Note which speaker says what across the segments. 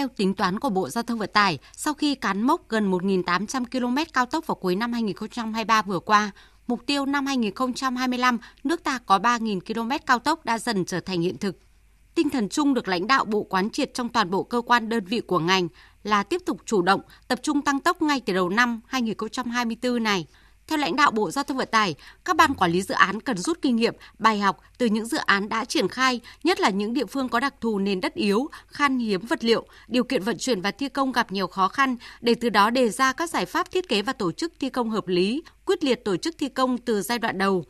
Speaker 1: Theo tính toán của Bộ Giao thông Vận tải, sau khi cán mốc gần 1.800 km cao tốc vào cuối năm 2023 vừa qua, mục tiêu năm 2025 nước ta có 3.000 km cao tốc đã dần trở thành hiện thực. Tinh thần chung được lãnh đạo Bộ quán triệt trong toàn bộ cơ quan đơn vị của ngành là tiếp tục chủ động, tập trung tăng tốc ngay từ đầu năm 2024 này – theo lãnh đạo Bộ Giao thông Vận tải, các ban quản lý dự án cần rút kinh nghiệm, bài học từ những dự án đã triển khai, nhất là những địa phương có đặc thù nền đất yếu, khan hiếm vật liệu, điều kiện vận chuyển và thi công gặp nhiều khó khăn để từ đó đề ra các giải pháp thiết kế và tổ chức thi công hợp lý, quyết liệt tổ chức thi công từ giai đoạn đầu.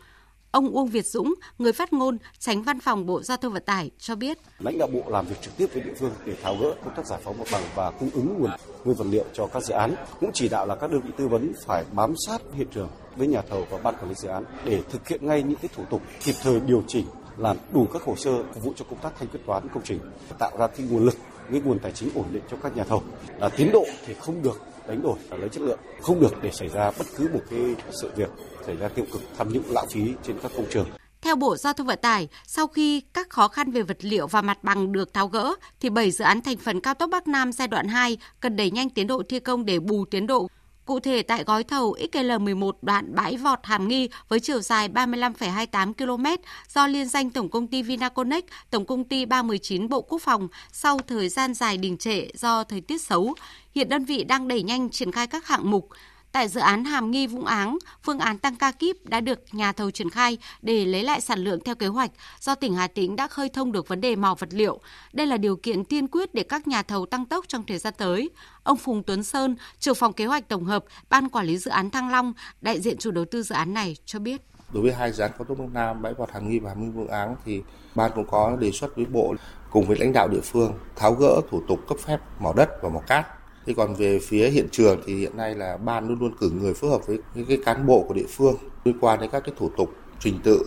Speaker 1: Ông Uông Việt Dũng, người phát ngôn, tránh văn phòng Bộ Giao thông Vận tải cho biết.
Speaker 2: Lãnh đạo Bộ làm việc trực tiếp với địa phương để tháo gỡ công tác giải phóng mặt bằng và cung ứng nguồn nguyên vật liệu cho các dự án. Cũng chỉ đạo là các đơn vị tư vấn phải bám sát hiện trường với nhà thầu và ban quản lý dự án để thực hiện ngay những cái thủ tục kịp thời điều chỉnh làm đủ các hồ sơ phục vụ cho công tác thanh quyết toán công trình tạo ra cái nguồn lực cái nguồn tài chính ổn định cho các nhà thầu là tiến độ thì không được đánh đổi và lấy chất lượng. Không được để xảy ra bất cứ một cái sự việc xảy ra tiêu cực tham nhũng lãng phí trên các công trường.
Speaker 1: Theo Bộ Giao thông Vận tải, sau khi các khó khăn về vật liệu và mặt bằng được tháo gỡ, thì 7 dự án thành phần cao tốc Bắc Nam giai đoạn 2 cần đẩy nhanh tiến độ thi công để bù tiến độ. Cụ thể tại gói thầu XL11 đoạn bãi vọt Hàm Nghi với chiều dài 35,28 km do liên danh Tổng công ty Vinaconex, Tổng công ty 319 Bộ Quốc phòng sau thời gian dài đình trệ do thời tiết xấu, hiện đơn vị đang đẩy nhanh triển khai các hạng mục Tại dự án Hàm Nghi Vũng Áng, phương án tăng ca kíp đã được nhà thầu triển khai để lấy lại sản lượng theo kế hoạch do tỉnh Hà Tĩnh đã khơi thông được vấn đề mỏ vật liệu. Đây là điều kiện tiên quyết để các nhà thầu tăng tốc trong thời gian tới. Ông Phùng Tuấn Sơn, trưởng phòng kế hoạch tổng hợp, ban quản lý dự án Thăng Long, đại diện chủ đầu tư dự án này cho biết.
Speaker 3: Đối với hai dự án cao tốc Bắc Nam, bãi vọt Hàm Nghi và Hàm Nghi Vũng Áng thì ban cũng có đề xuất với bộ cùng với lãnh đạo địa phương tháo gỡ thủ tục cấp phép mỏ đất và mỏ cát Thế còn về phía hiện trường thì hiện nay là ban luôn luôn cử người phối hợp với những cái cán bộ của địa phương liên quan đến các cái thủ tục trình tự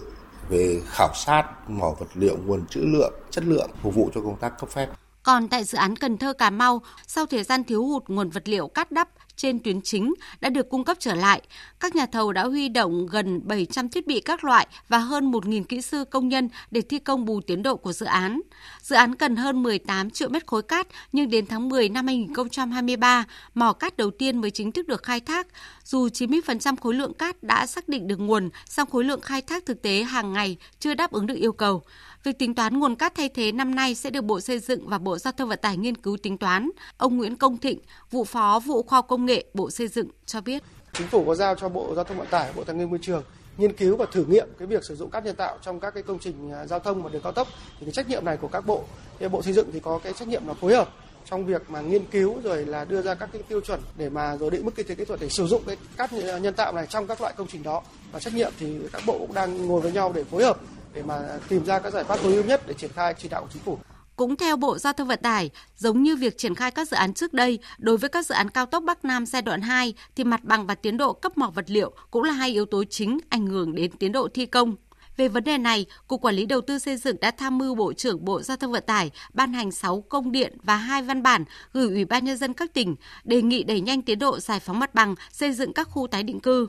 Speaker 3: về khảo sát mỏ vật liệu nguồn trữ lượng, chất lượng phục vụ cho công tác cấp phép.
Speaker 1: Còn tại dự án Cần Thơ Cà Mau, sau thời gian thiếu hụt nguồn vật liệu cát đắp trên tuyến chính đã được cung cấp trở lại, các nhà thầu đã huy động gần 700 thiết bị các loại và hơn 1.000 kỹ sư công nhân để thi công bù tiến độ của dự án. Dự án cần hơn 18 triệu mét khối cát, nhưng đến tháng 10 năm 2023, mỏ cát đầu tiên mới chính thức được khai thác. Dù 90% khối lượng cát đã xác định được nguồn, song khối lượng khai thác thực tế hàng ngày chưa đáp ứng được yêu cầu. Việc tính toán nguồn cát thay thế năm nay sẽ được Bộ Xây dựng và Bộ Giao thông Vận tải nghiên cứu tính toán. Ông Nguyễn Công Thịnh, vụ phó vụ khoa công nghệ Bộ Xây dựng cho biết.
Speaker 4: Chính phủ có giao cho Bộ Giao thông Vận tải, Bộ Tài nguyên Môi trường nghiên cứu và thử nghiệm cái việc sử dụng cát nhân tạo trong các cái công trình à, giao thông và đường cao tốc thì cái trách nhiệm này của các bộ thì bộ xây dựng thì có cái trách nhiệm là phối hợp trong việc mà nghiên cứu rồi là đưa ra các cái tiêu chuẩn để mà rồi định mức kinh tế kỹ thuật để sử dụng cái cát à, nhân tạo này trong các loại công trình đó và trách nhiệm thì các bộ cũng đang ngồi với nhau để phối hợp để mà tìm ra các giải pháp tối ưu nhất để triển khai chỉ đạo của chính phủ.
Speaker 1: Cũng theo Bộ Giao thông Vận tải, giống như việc triển khai các dự án trước đây, đối với các dự án cao tốc Bắc Nam giai đoạn 2 thì mặt bằng và tiến độ cấp mỏ vật liệu cũng là hai yếu tố chính ảnh hưởng đến tiến độ thi công. Về vấn đề này, Cục Quản lý Đầu tư xây dựng đã tham mưu Bộ trưởng Bộ Giao thông Vận tải ban hành 6 công điện và hai văn bản gửi Ủy ban Nhân dân các tỉnh đề nghị đẩy nhanh tiến độ giải phóng mặt bằng, xây dựng các khu tái định cư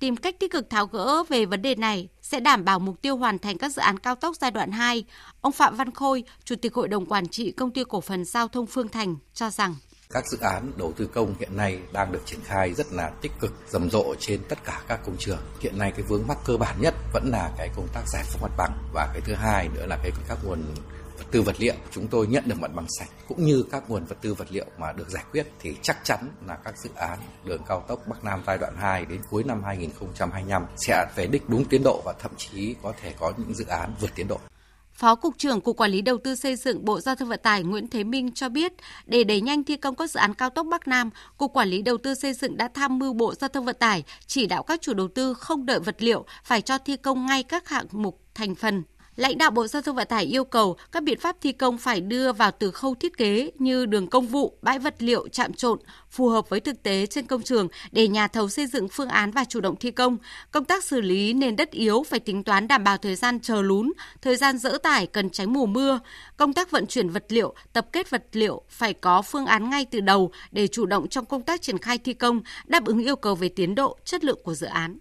Speaker 1: tìm cách tích cực tháo gỡ về vấn đề này sẽ đảm bảo mục tiêu hoàn thành các dự án cao tốc giai đoạn 2. Ông Phạm Văn Khôi, Chủ tịch Hội đồng Quản trị Công ty Cổ phần Giao thông Phương Thành cho rằng
Speaker 5: các dự án đầu tư công hiện nay đang được triển khai rất là tích cực rầm rộ trên tất cả các công trường hiện nay cái vướng mắc cơ bản nhất vẫn là cái công tác giải phóng mặt bằng và cái thứ hai nữa là cái các nguồn tư vật liệu chúng tôi nhận được mặt bằng sạch cũng như các nguồn vật tư vật liệu mà được giải quyết thì chắc chắn là các dự án đường cao tốc Bắc Nam giai đoạn 2 đến cuối năm 2025 sẽ về đích đúng tiến độ và thậm chí có thể có những dự án vượt tiến độ.
Speaker 1: Phó Cục trưởng Cục Quản lý Đầu tư xây dựng Bộ Giao thông Vận tải Nguyễn Thế Minh cho biết, để đẩy nhanh thi công các dự án cao tốc Bắc Nam, Cục Quản lý Đầu tư xây dựng đã tham mưu Bộ Giao thông Vận tải chỉ đạo các chủ đầu tư không đợi vật liệu phải cho thi công ngay các hạng mục thành phần Lãnh đạo Bộ Giao thông Vận tải yêu cầu các biện pháp thi công phải đưa vào từ khâu thiết kế như đường công vụ, bãi vật liệu chạm trộn phù hợp với thực tế trên công trường để nhà thầu xây dựng phương án và chủ động thi công. Công tác xử lý nền đất yếu phải tính toán đảm bảo thời gian chờ lún, thời gian dỡ tải cần tránh mùa mưa. Công tác vận chuyển vật liệu, tập kết vật liệu phải có phương án ngay từ đầu để chủ động trong công tác triển khai thi công, đáp ứng yêu cầu về tiến độ, chất lượng của dự án.